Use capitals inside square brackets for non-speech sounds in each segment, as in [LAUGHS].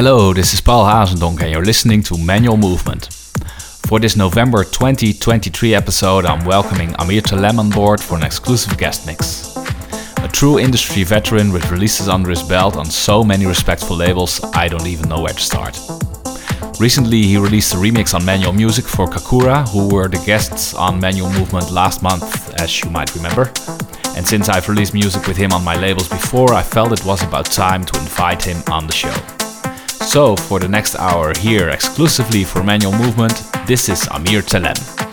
Hello, this is Paul Hazendonk and you're listening to Manual Movement. For this November 2023 episode, I'm welcoming Amir Telem on board for an exclusive guest mix. A true industry veteran with releases under his belt on so many respectful labels, I don't even know where to start. Recently, he released a remix on Manual Music for Kakura, who were the guests on Manual Movement last month, as you might remember. And since I've released music with him on my labels before, I felt it was about time to invite him on the show. So, for the next hour here exclusively for Manual Movement, this is Amir Telem.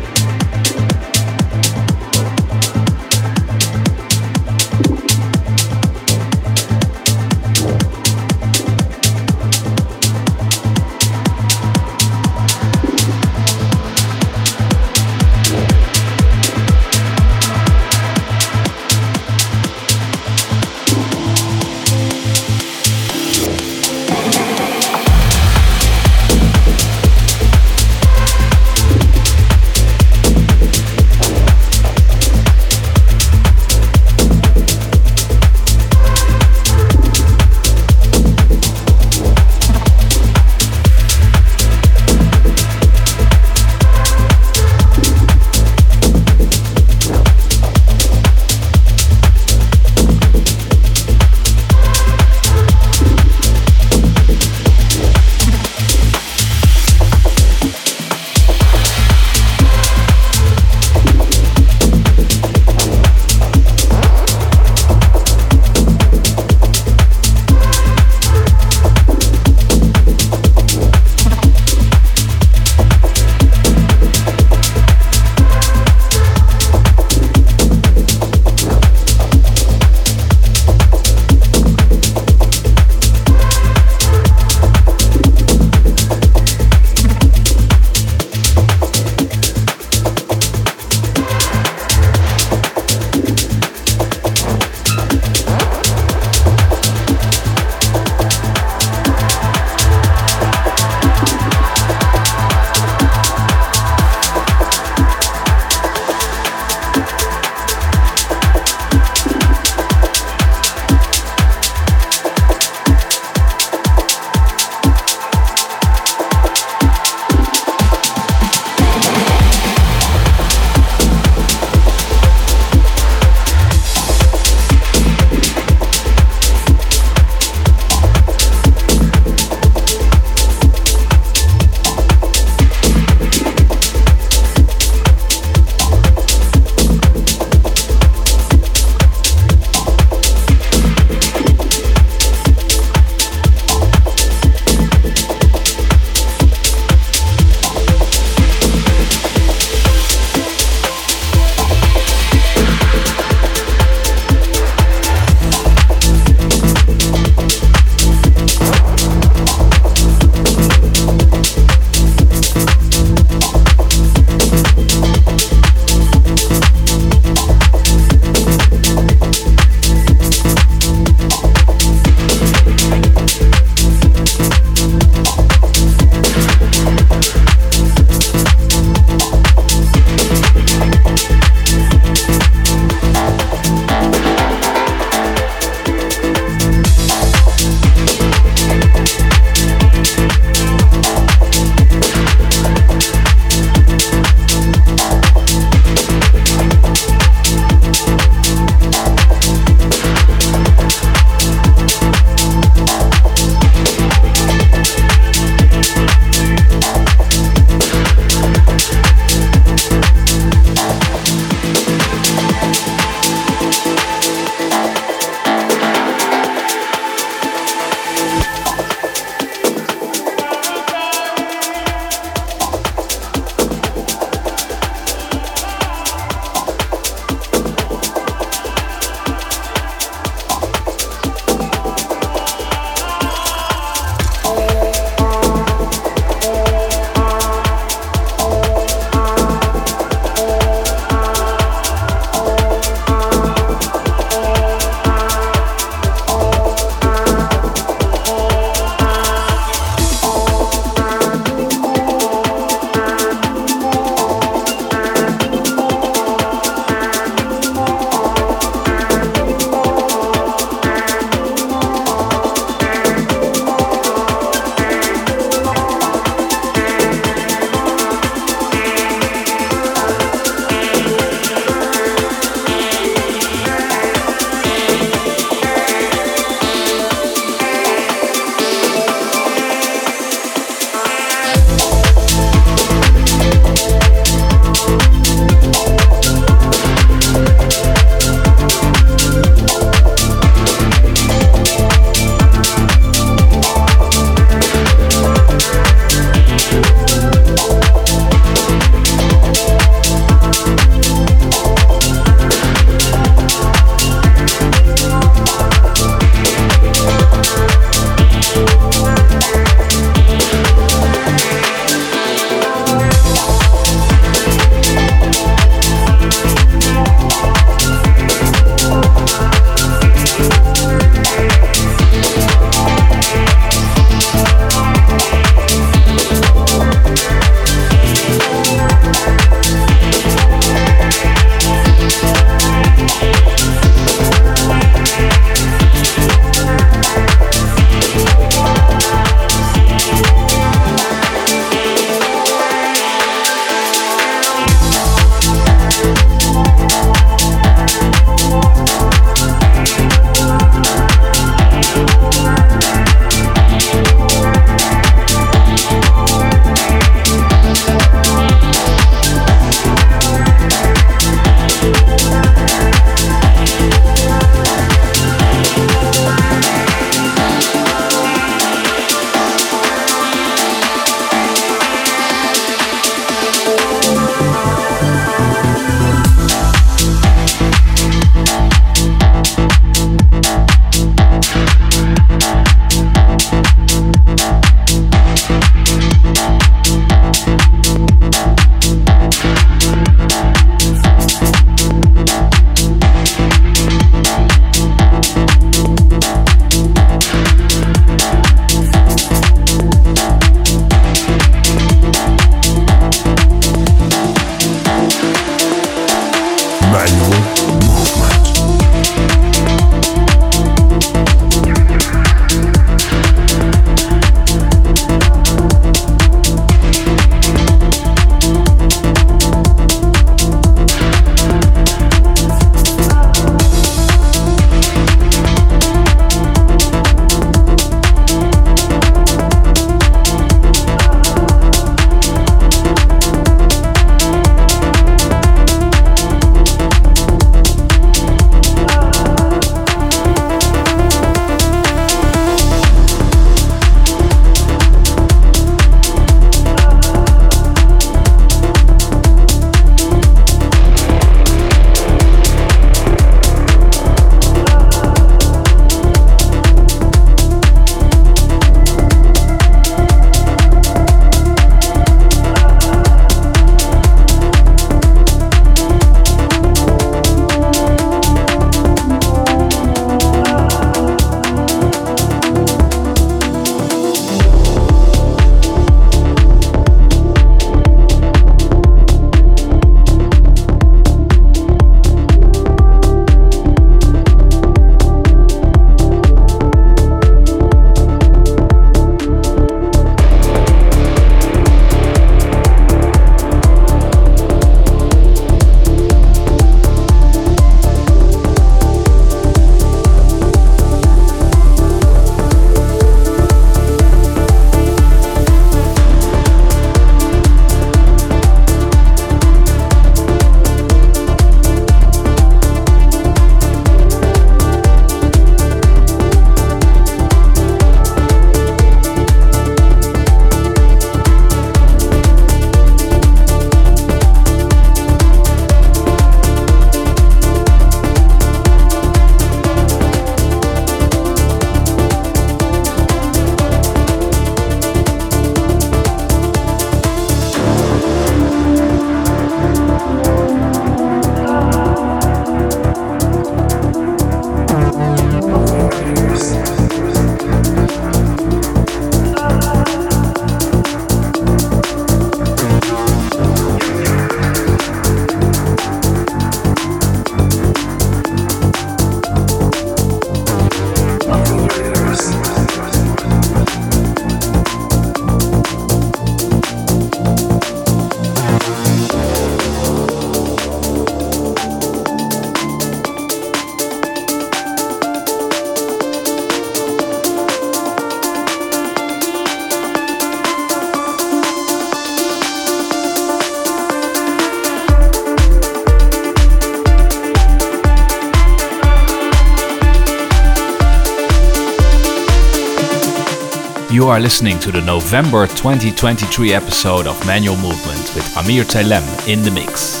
Are listening to the November 2023 episode of Manual Movement with Amir Telem in the mix.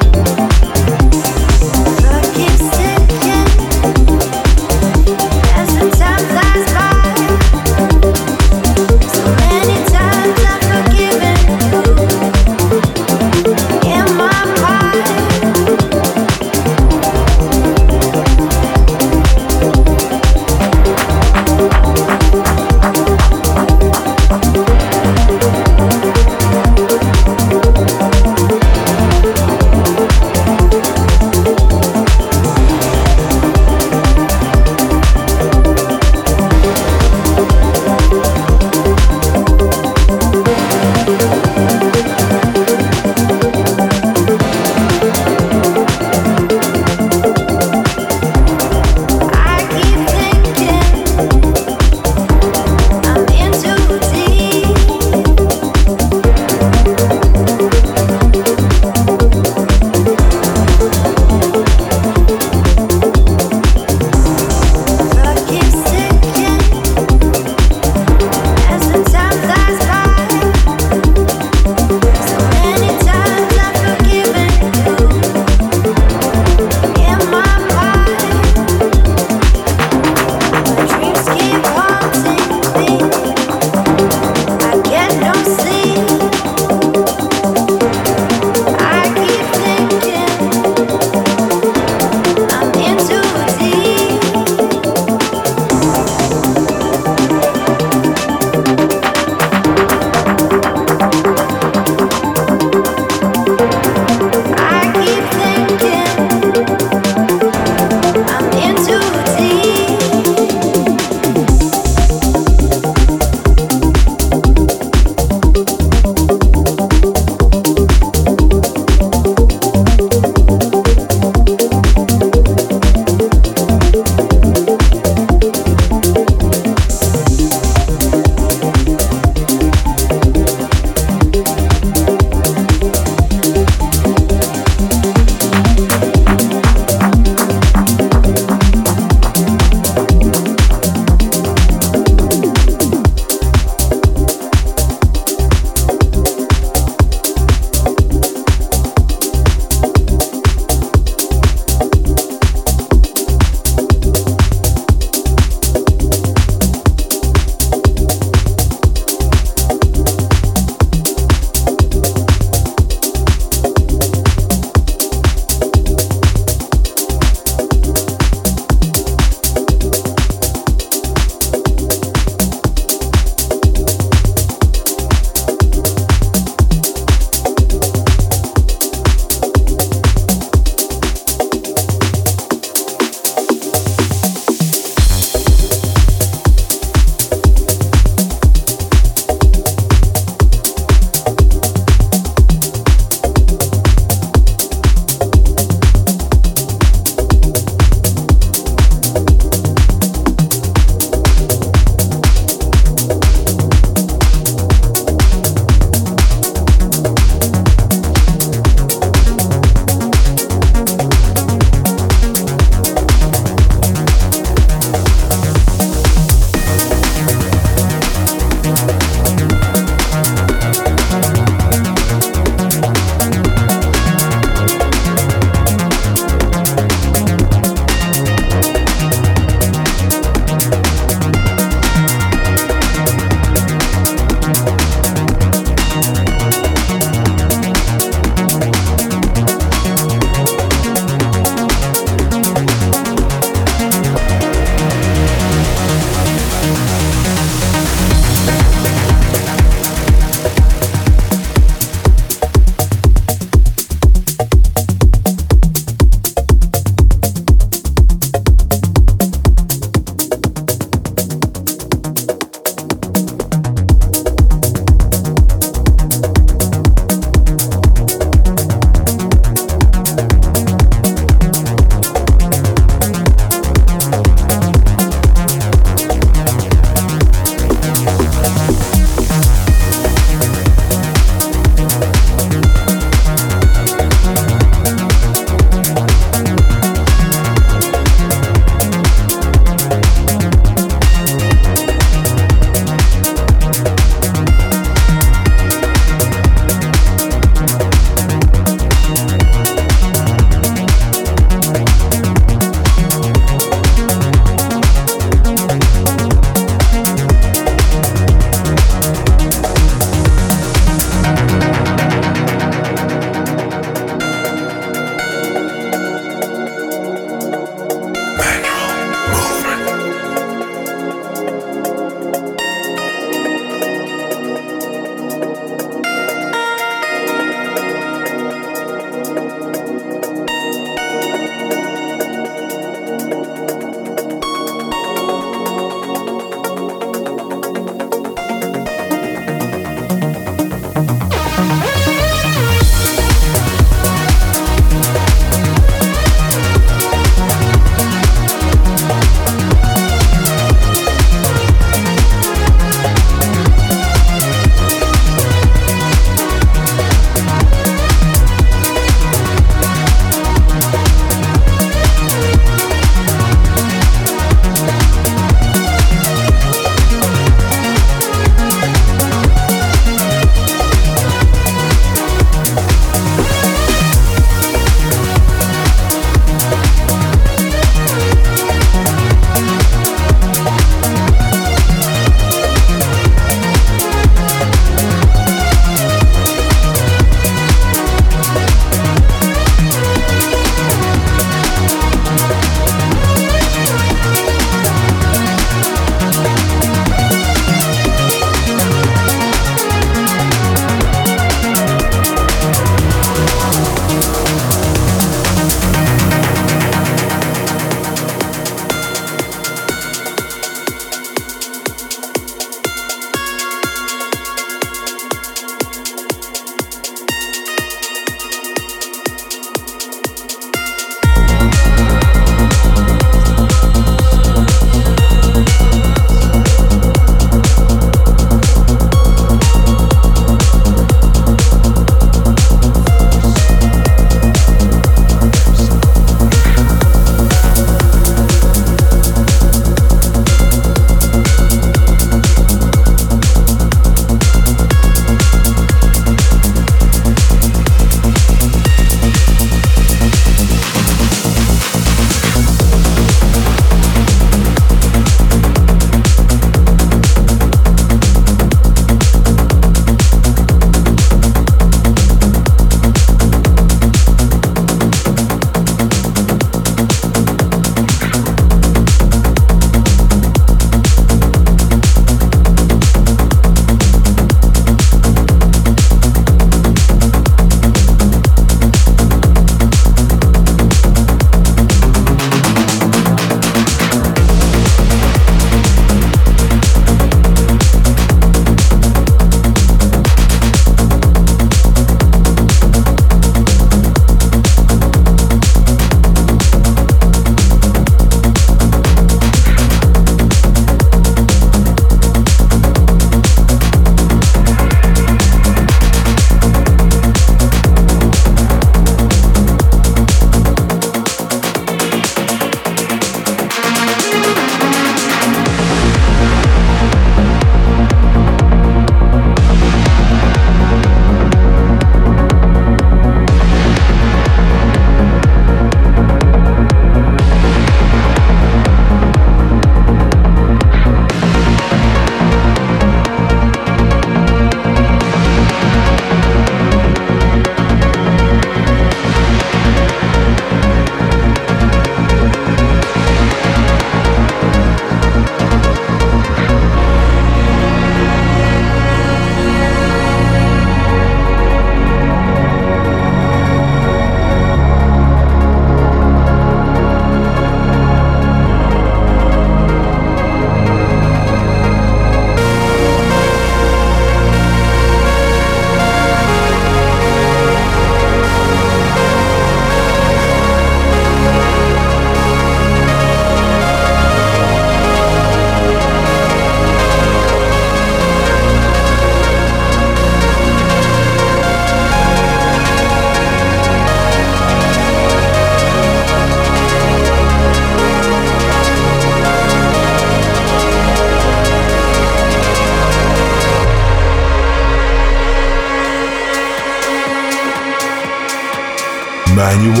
Manual Movement.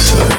Mixer.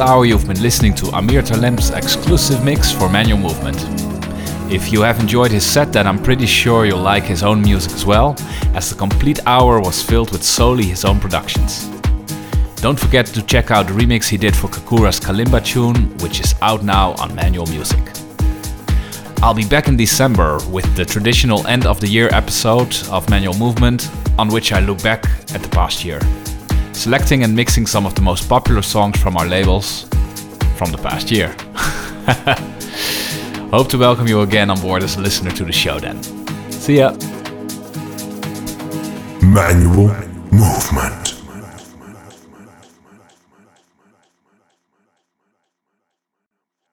Hour, you've been listening to Amir Telem's exclusive mix for Manual Movement. If you have enjoyed his set, then I'm pretty sure you'll like his own music as well, as the complete hour was filled with solely his own productions. Don't forget to check out the remix he did for Kakura's Kalimba tune, which is out now on Manual Music. I'll be back in December with the traditional end of the year episode of Manual Movement, on which I look back at the past year selecting and mixing some of the most popular songs from our labels from the past year. [LAUGHS] Hope to welcome you again on board as a listener to the show then. See ya! Manual movement.